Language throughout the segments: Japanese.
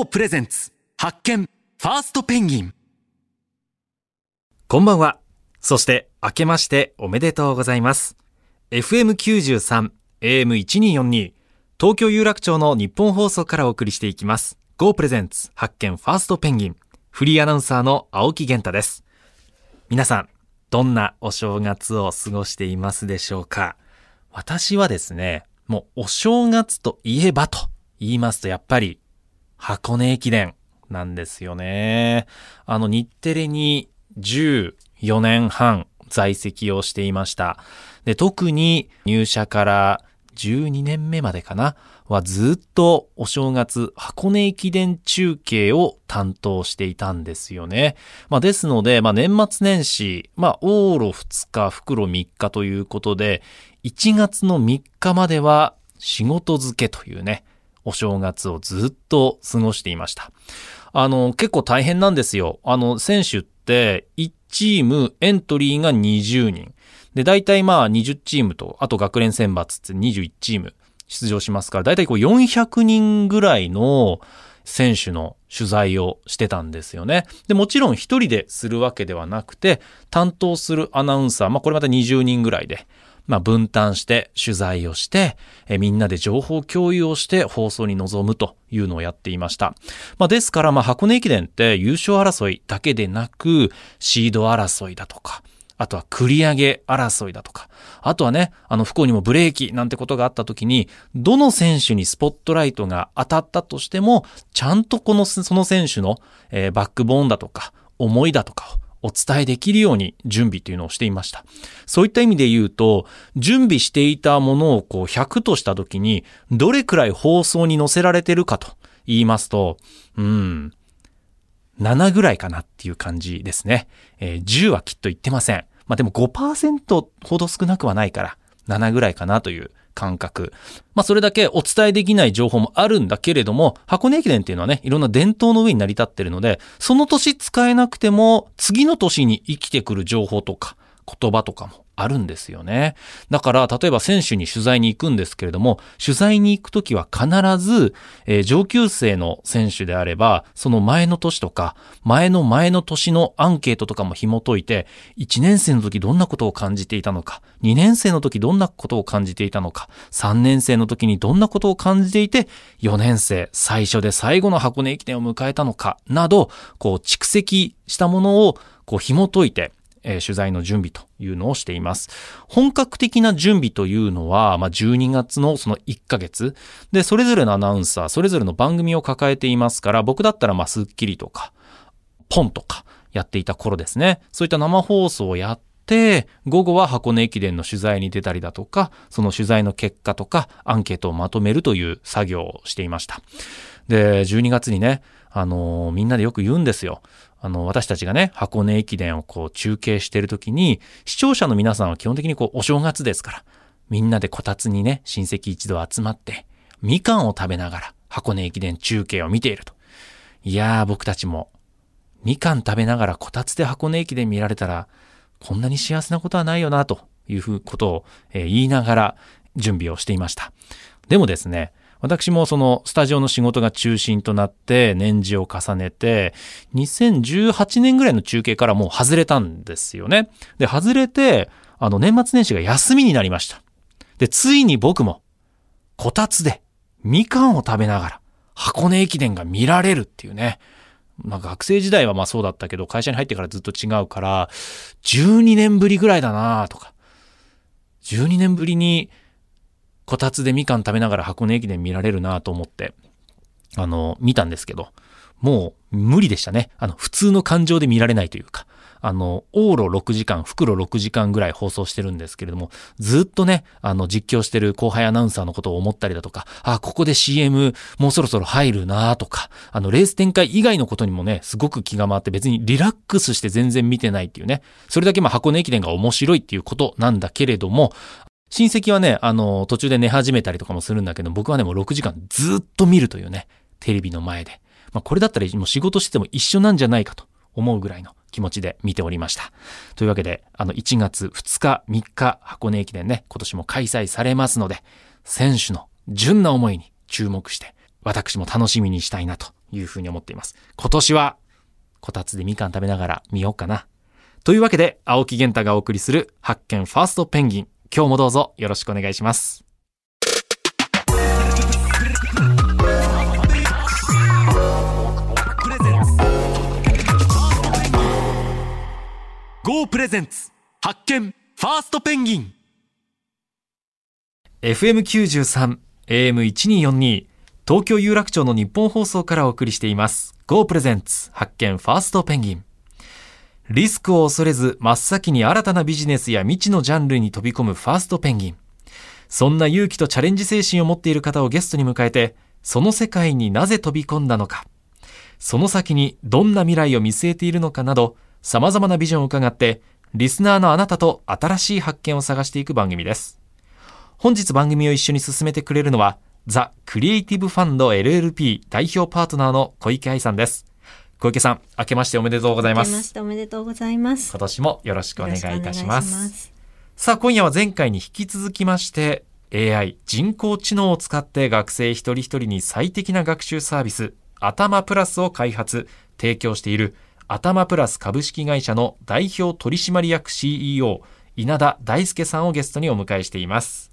GO プレゼンツ発見ファーストペンギンこんばんは。そして、明けましておめでとうございます。FM93、AM1242、東京有楽町の日本放送からお送りしていきます。Go プレゼンツ発見ファーストペンギン。フリーアナウンサーの青木源太です。皆さん、どんなお正月を過ごしていますでしょうか？私はですね、もうお正月といえばと言いますとやっぱり箱根駅伝なんですよね。あの日テレに14年半在籍をしていました。で、特に入社から12年目までかなはずっとお正月箱根駅伝中継を担当していたんですよね。まあですので、まあ年末年始、まあ往路2日、袋3日ということで、1月の3日までは仕事漬けというね、お正月をずっと過ごしていました。あの、結構大変なんですよ。あの、選手って1チームエントリーが20人。で、大体まあ20チームと、あと学連選抜って21チーム出場しますから、大体こう400人ぐらいの選手の取材をしてたんですよね。で、もちろん一人でするわけではなくて、担当するアナウンサー、まあこれまた20人ぐらいで、まあ、分担して取材をして、えみんなで情報共有をして放送に臨むというのをやっていました。まあ、ですから、まあ、箱根駅伝って優勝争いだけでなく、シード争いだとか、あとは繰り上げ争いだとか、あとはね、あの不幸にもブレーキなんてことがあった時に、どの選手にスポットライトが当たったとしても、ちゃんとこの、その選手の、えーバックボーンだとか、思いだとかをお伝えできるように準備っていうのをしていました。そういった意味で言うと、準備していたものをこう100とした時に、どれくらい放送に載せられてるかと言いますと、うん、7ぐらいかなっていう感じですね。えー10はきっと言ってません。まあでも5%ほど少なくはないから、7ぐらいかなという感覚。まあそれだけお伝えできない情報もあるんだけれども、箱根駅伝っていうのはね、いろんな伝統の上に成り立ってるので、その年使えなくても、次の年に生きてくる情報とか、言葉とかもあるんですよね。だから、例えば選手に取材に行くんですけれども、取材に行くときは必ず、えー上級生の選手であれば、その前の年とか、前の前の年のアンケートとかも紐解いて、1年生の時どんなことを感じていたのか、2年生の時どんなことを感じていたのか、3年生の時にどんなことを感じていて、4年生、最初で最後の箱根駅伝を迎えたのか、など、こう蓄積したものをこう紐解いて、えー取材の準備というのをしています。本格的な準備というのは、まあ、12月のその1ヶ月。で、それぞれのアナウンサー、それぞれの番組を抱えていますから、僕だったら、まあ、スッキリとか、ポンとかやっていた頃ですね。そういった生放送をやって、午後は箱根駅伝の取材に出たりだとか、その取材の結果とか、アンケートをまとめるという作業をしていました。で、12月にね、あのーみんなでよく言うんですよ。あの、私たちがね、箱根駅伝をこう中継しているときに、視聴者の皆さんは基本的にこう、お正月ですから、みんなでこたつにね、親戚一同集まって、みかんを食べながら箱根駅伝中継を見ていると。いやー、僕たちも、みかん食べながらこたつで箱根駅伝見られたら、こんなに幸せなことはないよな、というふうことを、え言いながら準備をしていました。でもですね、私もそのスタジオの仕事が中心となって年次を重ねて、2018年ぐらいの中継からもう外れたんですよね。で、外れて、あの年末年始が休みになりました。で、ついに僕も、こたつでみかんを食べながら箱根駅伝が見られるっていうね。まあ学生時代はまあそうだったけど、会社に入ってからずっと違うから、12年ぶりぐらいだなとか、12年ぶりにこたつでみかん食べながら箱根駅伝見られるなと思って、あの、見たんですけど、もう無理でしたね。あの、普通の感情で見られないというか、あの、往路6時間、袋6時間ぐらい放送してるんですけれども、ずっとね、あの、実況してる後輩アナウンサーのことを思ったりだとか、あ、ここで CM もうそろそろ入るなとか、あの、レース展開以外のことにもね、すごく気が回って別にリラックスして全然見てないっていうね、それだけまあ箱根駅伝が面白いっていうことなんだけれども、親戚はね、あの、途中で寝始めたりとかもするんだけど、僕はね、もう6時間ずっと見るというね、テレビの前で。まあ、これだったらもう仕事してても一緒なんじゃないかと思うぐらいの気持ちで見ておりました。というわけで、あの、1月2日、3日、箱根駅伝ね、今年も開催されますので、選手の純な思いに注目して、私も楽しみにしたいなというふうに思っています。今年は、こたつでみかん食べながら見ようかな。というわけで、青木源太がお送りする発見ファーストペンギン。今日もどうぞよろしくお願いします。GO プレゼンツ発見ファーストペンギン FM93、AM1242、東京有楽町の日本放送からお送りしています。GO プレゼンツ発見ファーストペンギン。リスクを恐れず真っ先に新たなビジネスや未知のジャンルに飛び込むファーストペンギン。そんな勇気とチャレンジ精神を持っている方をゲストに迎えて、その世界になぜ飛び込んだのか、その先にどんな未来を見据えているのかなど、様々なビジョンを伺って、リスナーのあなたと新しい発見を探していく番組です。本日番組を一緒に進めてくれるのは、ザ・クリエイティブファンド LLP 代表パートナーの小池愛さんです。小池さん、明けましておめでとうございます。明けましておめでとうございます。今年もよろしくお願いいたします。ますさあ、今夜は前回に引き続きまして、AI、人工知能を使って学生一人一人に最適な学習サービス、頭プラスを開発、提供している、頭プラス株式会社の代表取締役 CEO、稲田大輔さんをゲストにお迎えしています。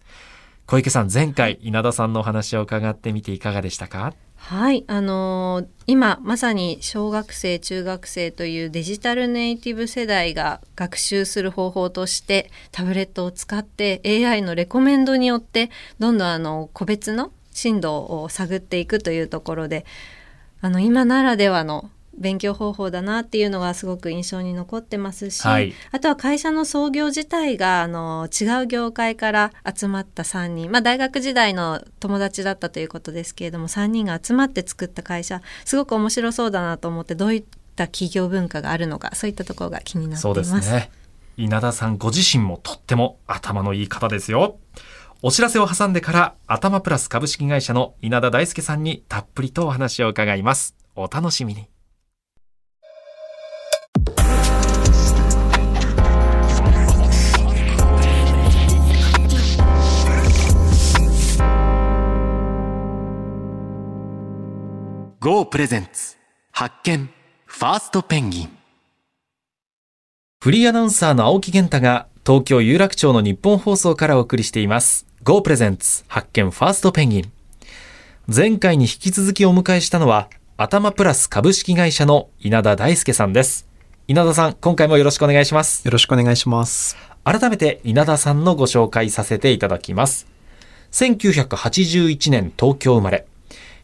小池さん、前回、稲田さんのお話を伺ってみていかがでしたか？はい、あのー今まさに小学生中学生というデジタルネイティブ世代が学習する方法としてタブレットを使って AI のレコメンドによってどんどんあの個別の進度を探っていくというところであの今ならではの勉強方法だなっていうのがすごく印象に残ってますし、はいあとは会社の創業自体があの違う業界から集まった3人、まあ、大学時代の友達だったということですけれども3人が集まって作った会社すごく面白そうだなと思ってどういった企業文化があるのかそういったところが気になってそいうます。ですね。稲田さんご自身もとっても頭のいい方ですよ。お知らせを挟んでから、頭プラス株式会社の稲田大輔さんにたっぷりとお話を伺います。お楽しみに。GO プレゼンツ発見ファーストペンギンフリーアナウンサーの青木源太が東京有楽町の日本放送からお送りしています。Go プレゼンツ発見ファーストペンギン。前回に引き続きお迎えしたのは、頭プラス株式会社の稲田大輔さんです。稲田さん、今回もよろしくお願いします。よろしくお願いします。改めて稲田さんのご紹介させていただきます。1981年東京生まれ。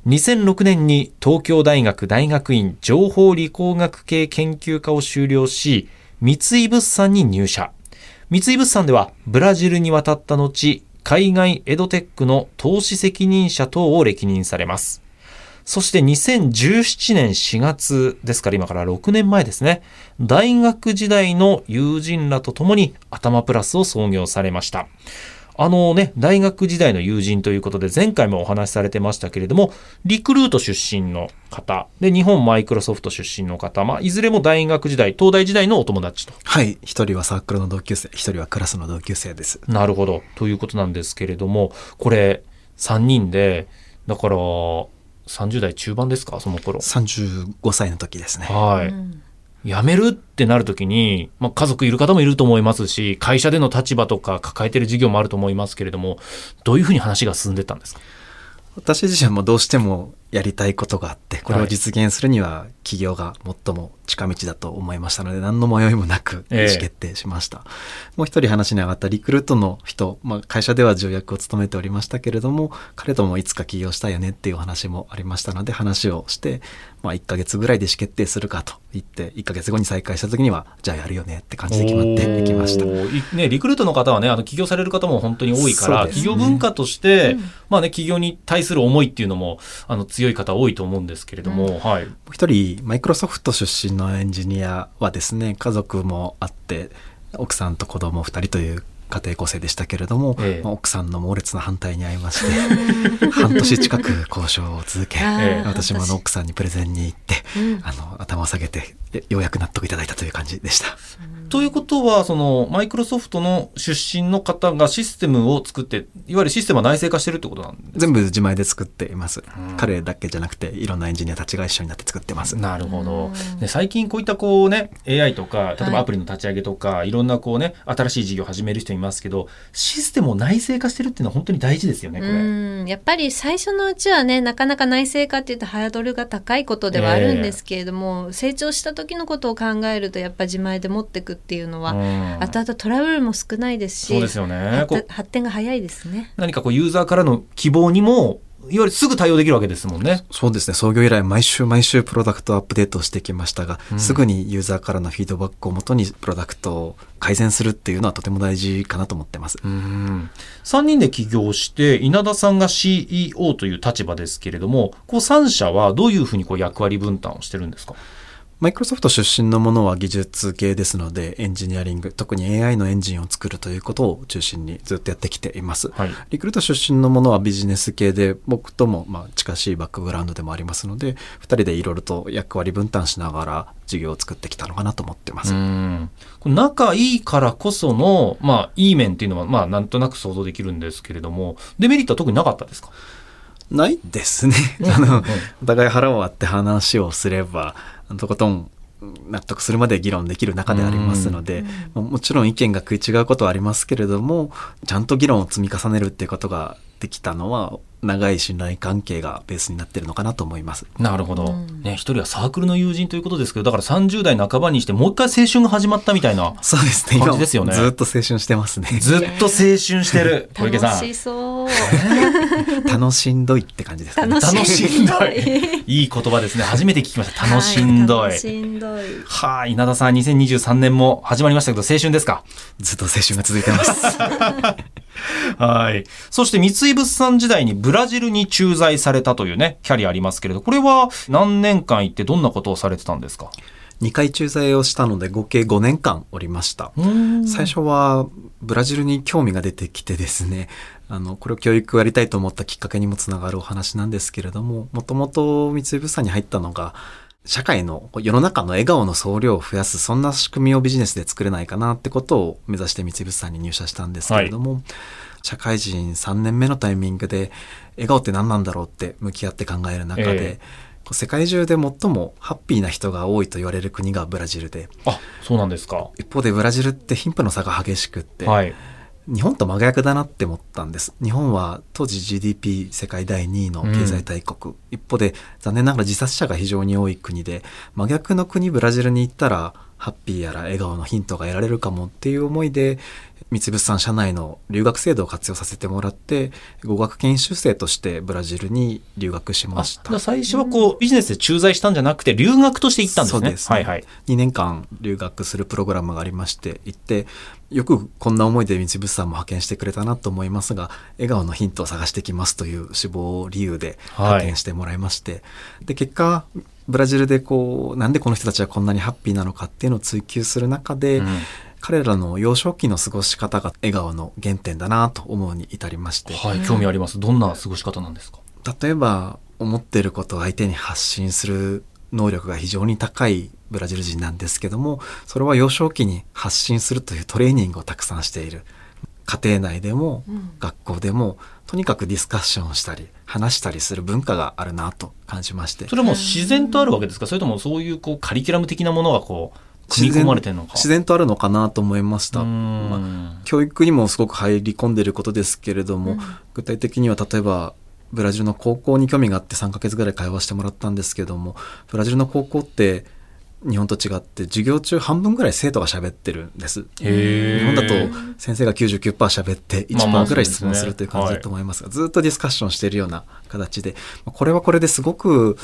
2006年に東京大学大学院情報理工学系研究科を修了し、三井物産に入社。三井物産ではブラジルに渡った後、海外エドテックの投資責任者等を歴任されます。そして2017年4月ですから今から6年前ですね。大学時代の友人らと共に頭プラスを創業されました。あのね、大学時代の友人ということで前回もお話しされてましたけれども、リクルート出身の方、で、日本マイクロソフト出身の方、まあ、いずれも大学時代、東大時代のお友達と。はい。一人はサークルの同級生、一人はクラスの同級生です。なるほど。ということなんですけれども、これ、3人で、だから、30代中盤ですか、その頃。35歳の時ですね。はい。うん辞めるってなるときに、まあ、家族いる方もいると思いますし、会社での立場とか抱えてる事業もあると思いますけれども、どういうふうに話が進んでったんですか？私自身もどうしてもやりたいことがあって、これを実現するには企業が最も近道だと思いましたので、何の迷いもなく意え。え思決定しました。もう一人話に上がったリクルートの人、まあ、会社では重役を務めておりましたけれども、彼ともいつか起業したいよねっていうお話もありましたので、話をして、まあ、1ヶ月ぐらいで意思決定するかと言って、1ヶ月後に再開した時には、じゃあやるよねって感じで決まっていきました。ね、リクルートの方はね、あの起業される方も本当に多いから、ね。企業文化として、うんまあね、企業に対する思いっていうのも、あの、強い方多いと思うんですけれども、はい。もう一人、マイクロソフト出身のエンジニアはですね、家族もあって、奥さんと子供二人という家庭構成でしたけれども、ええまあ奥さんの猛烈な反対に遭いまして、半年近く交渉を続け、私もあの奥さんにプレゼンに行って、うんあの、頭を下げて、よようやく納得いただいたという感じでした。ということは、その、マイクロソフトの出身の方がシステムを作って、いわゆるシステムは内製化してるってことなんですか？全部自前で作っています、ん。彼だけじゃなくていろんなエンジニアたちが一緒になって作ってます。なるほど。うん。で最近こういったこうね、AI とか、例えはい。ばアプリの立ち上げとか、い、ろんなこうね、新しい事業を始める人いますけど、システムを内製化してるっていうのは本当に大事ですよね、これ。うん。やっぱり最初のうちはねなかなか内製化っていうとハードルが高いことではあるんですけれども、成長した時のことを考えるとやっぱ自前で持っていくっていうのは、うん後々トラブルも少ないですしそうですよね。発発展が早いですね。何かこうユーザーからの希望にも、いわゆるすぐ対応できるわけですもんね。そうですね創業以来毎週毎週プロダクトアップデートをしてきましたが、うんすぐにユーザーからのフィードバックをもとにプロダクトを改善するっていうのはとても大事かなと思ってます。うん3人で起業して、稲田さんが CEO という立場ですけれども、こう3社はどういうふうにこう役割分担をしてるんですか？マイクロソフト出身のものは技術系ですので、エンジニアリング、特に AI のエンジンを作るということを中心にずっとやってきています。はい。リクルート出身のものはビジネス系で、僕ともまあ近しいバックグラウンドでもありますので、2人でいろいろと役割分担しながら事業を作ってきたのかなと思ってます。仲いいからこその、まあ、いい面っていうのは、まあ、なんとなく想像できるんですけれども、デメリットは特になかったですか？ないですね。あの、お互い腹を割って話をすれば、とことん納得するまで議論できる中でありますので、まあもちろん意見が食い違うことはありますけれども、ちゃんと議論を積み重ねるっていうことができたのは、長い信頼関係がベースになってるのかなと思います。なるほど。うんね、一人はサークルの友人ということですけど、だから30代半ばにしてもう一回青春が始まったみたいな、そうですね。今感じですよねずっと青春してますね。ずっと青春してる、小池さん。楽しそう。楽しんどいって感じですかね。楽楽しんどい。いい言葉ですね。初めて聞きました。楽しんどい。は楽しんどい。はい、稲田さん、2023年も始まりましたけど、青春ですか？ずっと青春が続いてます。はい。そして三井物産時代にブラジルに駐在されたというね、キャリアありますけれど、これは何年間行ってどんなことをされてたんですか？2回駐在をしたので合計5年間おりました。最初はブラジルに興味が出てきてですね、あの、これを教育やりたいと思ったきっかけにもつながるお話なんですけれども、もともと三井物産に入ったのが、社会の、世の中の笑顔の総量を増やす、そんな仕組みをビジネスで作れないかなってことを目指して三井物産に入社したんですけれども、社会人3年目のタイミングで、笑顔って何なんだろうって向き合って考える中で、えこう世界中で最もハッピーな人が多いと言われる国がブラジルで、あ、そうなんですか。一方でブラジルって貧富の差が激しくって、はい。日本と真逆だなって思ったんです。日本は当時 GDP 世界第2位の経済大国。一方で残念ながら自殺者が非常に多い国で、真逆の国ブラジルに行ったら、ハッピーやら笑顔のヒントが得られるかもっていう思いで、三井物産社内の留学制度を活用させてもらって、語学研修生としてブラジルに留学しあました。最初はこう、ビジネスで駐在したんじゃなくて、留学として行ったんですね。そうですねはいはい。2年間留学するプログラムがありまして行ってよくこんな思いで三井物産も派遣してくれたなと思いますが笑顔のヒントを探してきますという志望理由で派遣してもらいまして、で結果ブラジルでこうなんでこの人たちはこんなにハッピーなのかっていうのを追求する中で、うん彼らの幼少期の過ごし方が笑顔の原点だなと思うに至りまして、はい、興味あります。どんな過ごし方なんですか？例えば思っていることを相手に発信する能力が非常に高いブラジル人なんですけどもそれは幼少期に発信するというトレーニングをたくさんしている。家庭内でもうん。学校でもとにかくディスカッションしたり話したりする文化があるなと感じまして。それはもう自然とあるわけですか？それともそういうこうカリキュラム的なものがこう、組み込まれてるのか自然とあるのかなと思いました。まあん教育にもすごく入り込んでいることですけれども、うん具体的には例えばブラジルの高校に興味があって3ヶ月ぐらい会話してもらったんですけどもブラジルの高校って日本と違って授業中半分ぐらい生徒が喋ってるんです。日本だと先生が99%喋ってまあまあ1%ぐらい質問するという感じだと思いますが、ずっとディスカッションしているような形で、まあこれはこれですごく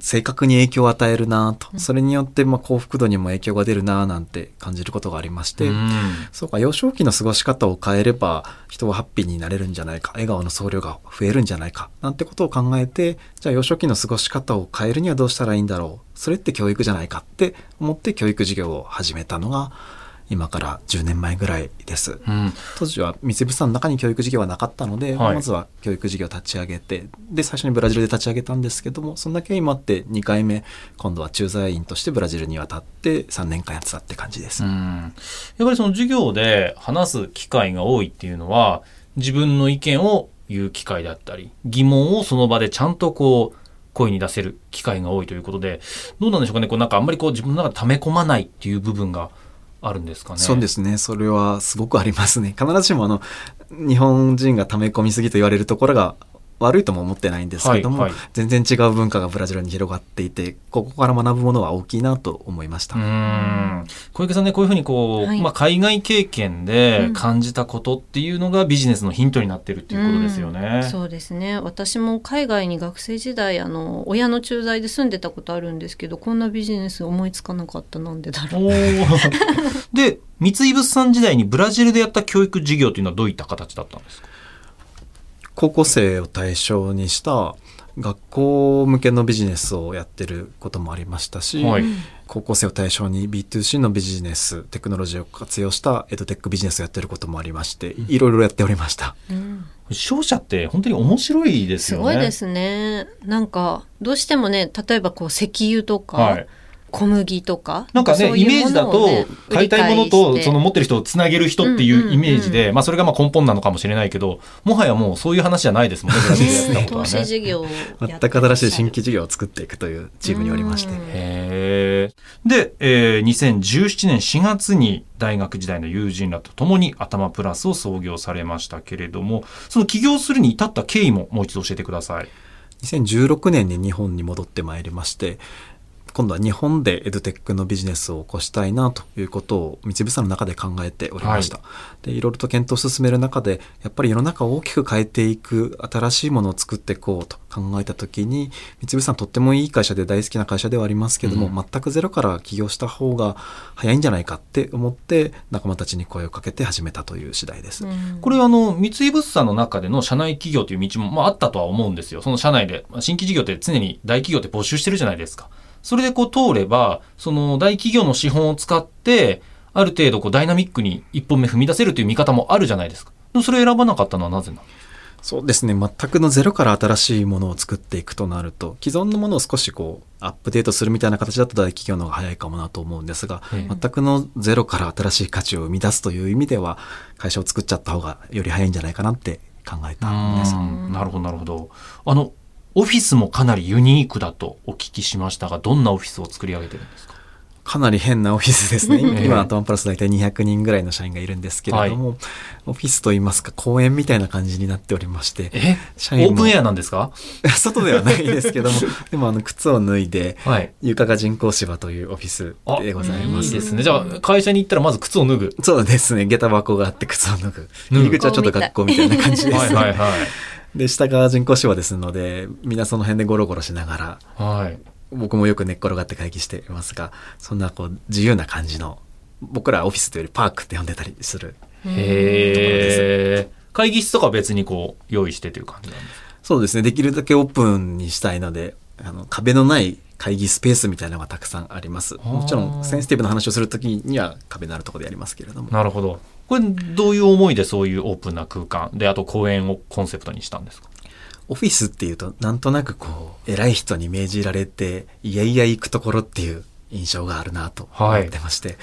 正確に影響を与えるなと、それによってまあ幸福度にも影響が出るななんて感じることがありまして、うん。そうか、幼少期の過ごし方を変えれば、人はハッピーになれるんじゃないか、笑顔の総量が増えるんじゃないか、なんてことを考えて、じゃあ幼少期の過ごし方を変えるにはどうしたらいいんだろう。それって教育じゃないかって思って教育事業を始めたのが、今から10年前ぐらいです。うん当時は三井物産の中に教育事業はなかったので、はいまずは教育事業を立ち上げてで最初にブラジルで立ち上げたんですけどもそんだけ今って2回目今度は駐在員としてブラジルに渡って3年間やってたって感じです。うんやっぱりその授業で話す機会が多いっていうのは自分の意見を言う機会だったり疑問をその場でちゃんとこう声に出せる機会が多いということでどうなんでしょうかねこうなんかあんまりこう自分の中で溜め込まないっていう部分があるんですかね？そうですね。それはすごくありますね。必ずしもあの、日本人が溜め込みすぎと言われるところが悪いとも思ってないんですけども、はいはい。全然違う文化がブラジルに広がっていて、ここから学ぶものは大きいなと思いました。小池さんねこういうふうにこう、はい。まあ、海外経験でうん。感じたことっていうのがビジネスのヒントになってるっていうことですよね。うん。そうですね。私も海外に学生時代あの親の駐在で住んでたことあるんですけどこんなビジネス思いつかなかったなんでだろう。で三井物産時代にブラジルでやった教育事業というのはどういった形だったんですか？高校生を対象にした学校向けのビジネスをやってることもありましたし、はい。高校生を対象に B2C のビジネステクノロジーを活用したエドテックビジネスをやってることもありましていろいろやっておりました。うん。商社って本当に面白いですすよね。ごいですね。なんかどうしてもね例えばこう石油とか、はい小麦とか？なんかね、そういうイメージだと買いたいものと、その持ってる人をつなげる人っていうイメージで、まあそれがまあ根本なのかもしれないけど、もはやもうそういう話じゃないですもんね、ね。ことは投資ね。事業をや全く新しい新規事業を作っていくというチームにおりまして。うん。へー。で、えー2017年4月に大学時代の友人らと共に頭プラスを創業されましたけれども、その起業するに至った経緯ももう一度教えてください。2016年に日本に戻ってまいりまして今度は日本でエドテックのビジネスを起こしたいなということを三井物産の中で考えておりました、でいろいろと検討を進める中でやっぱり世の中を大きく変えていく新しいものを作っていこうと考えた時に三井物産とってもいい会社で大好きな会社ではありますけども、うん。全くゼロから起業した方が早いんじゃないかって思って仲間たちに声をかけて始めたという次第です、うん。これはあの、三井物産の中での社内企業という道も、まあ、あったとは思うんですよ。その社内で、まあ新規事業って常に大企業って募集してるじゃないですか。それでこう通れば、その大企業の資本を使って、ある程度こうダイナミックに一歩目踏み出せるという見方もあるじゃないですか。それを選ばなかったのはなぜなのそうですね全くのゼロから新しいものを作っていくとなると既存のものを少しこうアップデートするみたいな形だと大企業の方が早いかもなと思うんですが、ええ全くのゼロから新しい価値を生み出すという意味では会社を作っちゃった方がより早いんじゃないかなって考えたんです。うんなるほど、なるほど。あの、オフィスもかなりユニークだとお聞きしましたが、どんなオフィスを作り上げてるんですか？かなり変なオフィスですね。ええ今、アトマプラス大体200人ぐらいの社員がいるんですけれども、オフィスといいますか公園みたいな感じになっておりまして、え？社員もオープンエアなんですか？外ではないですけども、でもあの靴を脱いで、はい。床が人工芝というオフィスでございます。いいですね。じゃあ、会社に行ったらまず靴を脱ぐ。そうですね。下駄箱があって靴を脱ぐ。脱ぐ入り口はちょっと学校みたいな感じです、はいはいはい。で、下が人工芝ですので、みんなその辺でゴロゴロしながら、はい。僕もよく寝っ転がって会議していますが、そんなこう自由な感じの、僕らはオフィスというよりパークって呼んでたりする。へえ。会議室とかは別にこう用意してという感じなんですか？そうですね。できるだけオープンにしたいので、あの、壁のない会議スペースみたいなのがたくさんあります。もちろん、センシティブな話をするときには壁のあるところでやりますけれども。なるほど。これどういう思いでそういうオープンな空間で、あと公園をコンセプトにしたんですか？オフィスっていうと、なんとなくこう、偉い人に命じられて、いやいや行くところっていう印象があるなと思ってまして、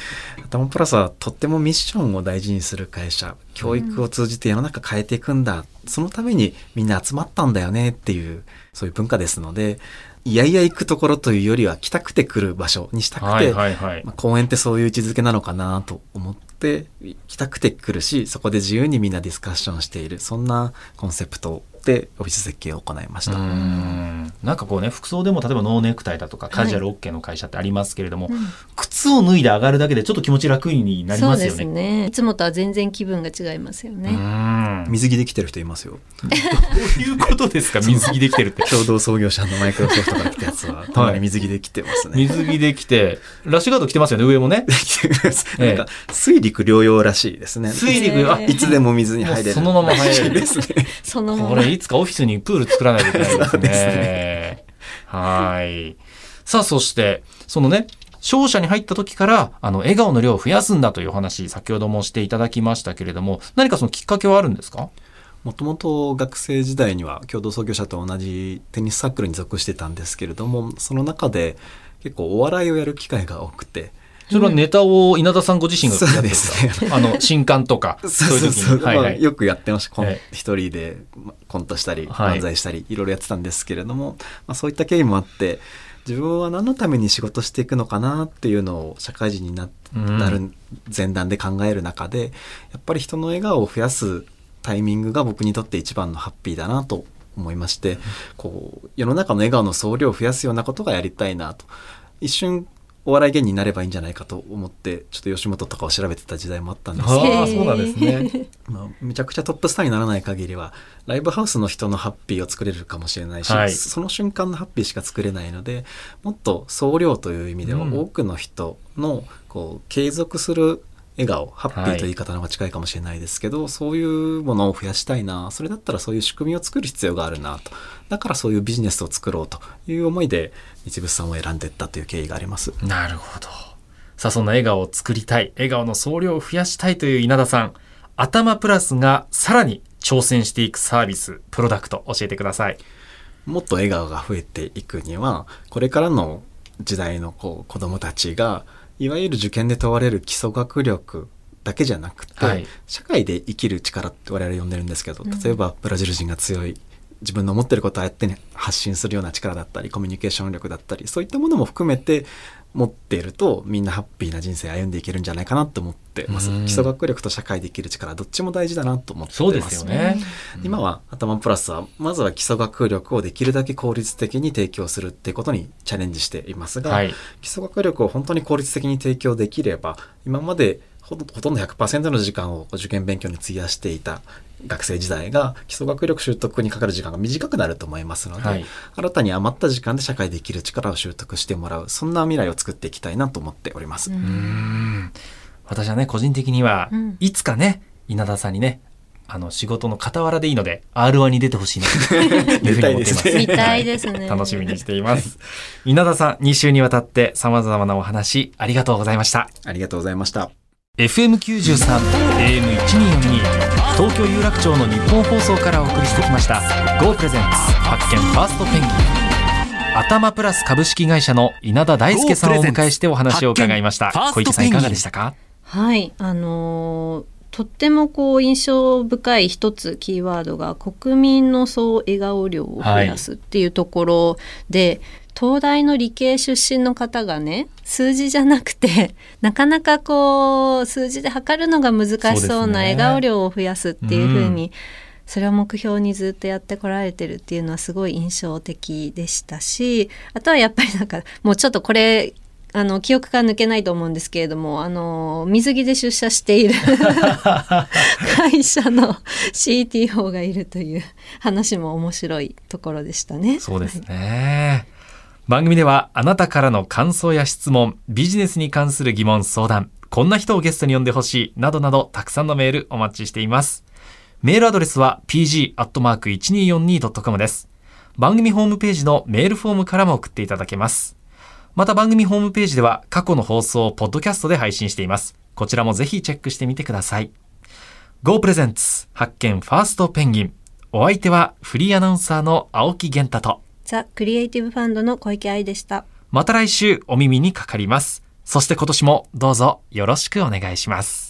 頭プラスはとってもミッションを大事にする会社、教育を通じて世の中変えていくんだ、そのためにみんな集まったんだよねっていう、そういう文化ですので、いやいや行くところというよりは来たくて来る場所にしたくて、はいはいはい。まあ、公園ってそういう位置づけなのかなと思って来たくて来るしそこで自由にみんなディスカッションしている。そんなコンセプトでオフィス設計を行いましうた。んなんかこうね服装でも例えばノーネクタイだとかカジュアル OK の会社ってありますけれども、うん靴を脱いで上がるだけでちょっと気持ち楽になりますよね。すね。いつもとは全然気分が違いますようね。水着で来てる人いますよ。ういうことですか？水着できてるって。共同創業者のマイクロソフトから来たやつは、たまに水着で来てますね。水着できて、ラッシュガード着てますよね、上もね。来てますええなんか、水陸両用らしいですね。水陸、あ、ええいつでも水に入れる。そのまま入れるですね。そのままこれいつかオフィスにプール作らないといけないです そうですね。はい。さあ、そして、そのね、商社に入った時から、あの、笑顔の量を増やすんだというお話、先ほどもしていただきましたけれども、何かそのきっかけはあるんですか？もともと学生時代には共同創業者と同じテニスサークルに属してたんですけれどもその中で結構お笑いをやる機会が多くてそれはネタを稲田さんご自身がやってるんですか？そうですあの、新刊とか、そういう時に。はいまあ、はい。よくやってました。一人でまコントしたりはい。漫才したりいろいろやってたんですけれども、まあ、そういった経緯もあって自分は何のために仕事していくのかなっていうのを社会人になうんなる前段で考える中でやっぱり人の笑顔を増やすタイミングが僕にとって一番のハッピーだなと思いまして、こう世の中の笑顔の総量を増やすようなことがやりたいなと。一瞬お笑い芸人になればいいんじゃないかと思ってちょっと吉本とかを調べてた時代もあったんですけど。そうなんですね。まあ、めちゃくちゃトップスターにならない限りはライブハウスの人のハッピーを作れるかもしれないし、はい。その瞬間のハッピーしか作れないのでもっと総量という意味ではうん。多くの人のこう継続する笑顔ハッピーという言い方の方が近いかもしれないですけど、そういうものを増やしたいなそれだったらそういう仕組みを作る必要があるなとだからそういうビジネスを作ろうという思いで日物さんを選んでいったという経緯があります。なるほど。さあ、そんな笑顔を作りたい、笑顔の総量を増やしたいという稲田さん。頭プラスがさらに挑戦していくサービス、プロダクト、教えてください。もっと笑顔が増えていくにはこれからの時代のこう子どもたちがいわゆる受験で問われる基礎学力だけじゃなくて、はい。社会で生きる力って我々呼んでるんですけどうん。例えばブラジル人が強い自分の思ってることをああやって、ね、発信するような力だったりコミュニケーション力だったりそういったものも含めて持っているとみんなハッピーな人生歩んでいけるんじゃないかなと思ってますうん基礎学力と社会で生きる力どっちも大事だなと思ってますそうですよね。今は頭プラスはまずは基礎学力をできるだけ効率的に提供するっていうことにチャレンジしていますが、はい。基礎学力を本当に効率的に提供できれば今までほとほとんど100%の時間を受験勉強に費やしていた学生時代が基礎学力習得にかかる時間が短くなると思いますので、はい。新たに余った時間で社会で生きる力を習得してもらうそんな未来を作っていきたいなと思っております。ううんん。私はね、個人的には、うんいつかね、稲田さんにね、あの、仕事の傍らでいいので、R1 に出てほしいな、というふうに思っています。見たいですね。楽しみにしています。稲田さん、2週にわたって様々なお話、ありがとうございました。ありがとうございました。FM93、AM1242、東京有楽町の日本放送からお送りしてきました、Go プレゼンツ発見ファーストペンギン。頭プラス株式会社の稲田大輔さんをお迎えしてお話を伺いました。小池さんいかがでしたか？はい、あのーとってもこう印象深い一つキーワードが国民の総笑顔量を増やすっていうところで、東大の理系出身の方がね数字じゃなくて なかなかこう数字で測るのが難しそうな笑顔量を増やすっていうふううんに、それを目標にずっとやってこられてるっていうのはすごい印象的でしたしあとはやっぱりなんかもうちょっとこれあの記憶が抜けないと思うんですけれどもあの水着で出社している 会社の CTO がいるという話も面白いところでしたね。そうですね。番組ではあなたからの感想や質問、ビジネスに関する疑問、相談、こんな人をゲストに呼んでほしい、などなどたくさんのメールお待ちしています。メールアドレスは pg.1242.com です。番組ホームページのメールフォームからも送っていただけます。また番組ホームページでは過去の放送をポッドキャストで配信しています。こちらもぜひチェックしてみてください。Go プレゼンツ発見ファーストペンギン。お相手はフリーアナウンサーの青木源太とザ・クリエイティブファンドの小池愛でした。また来週お耳にかかります。そして今年もどうぞよろしくお願いします。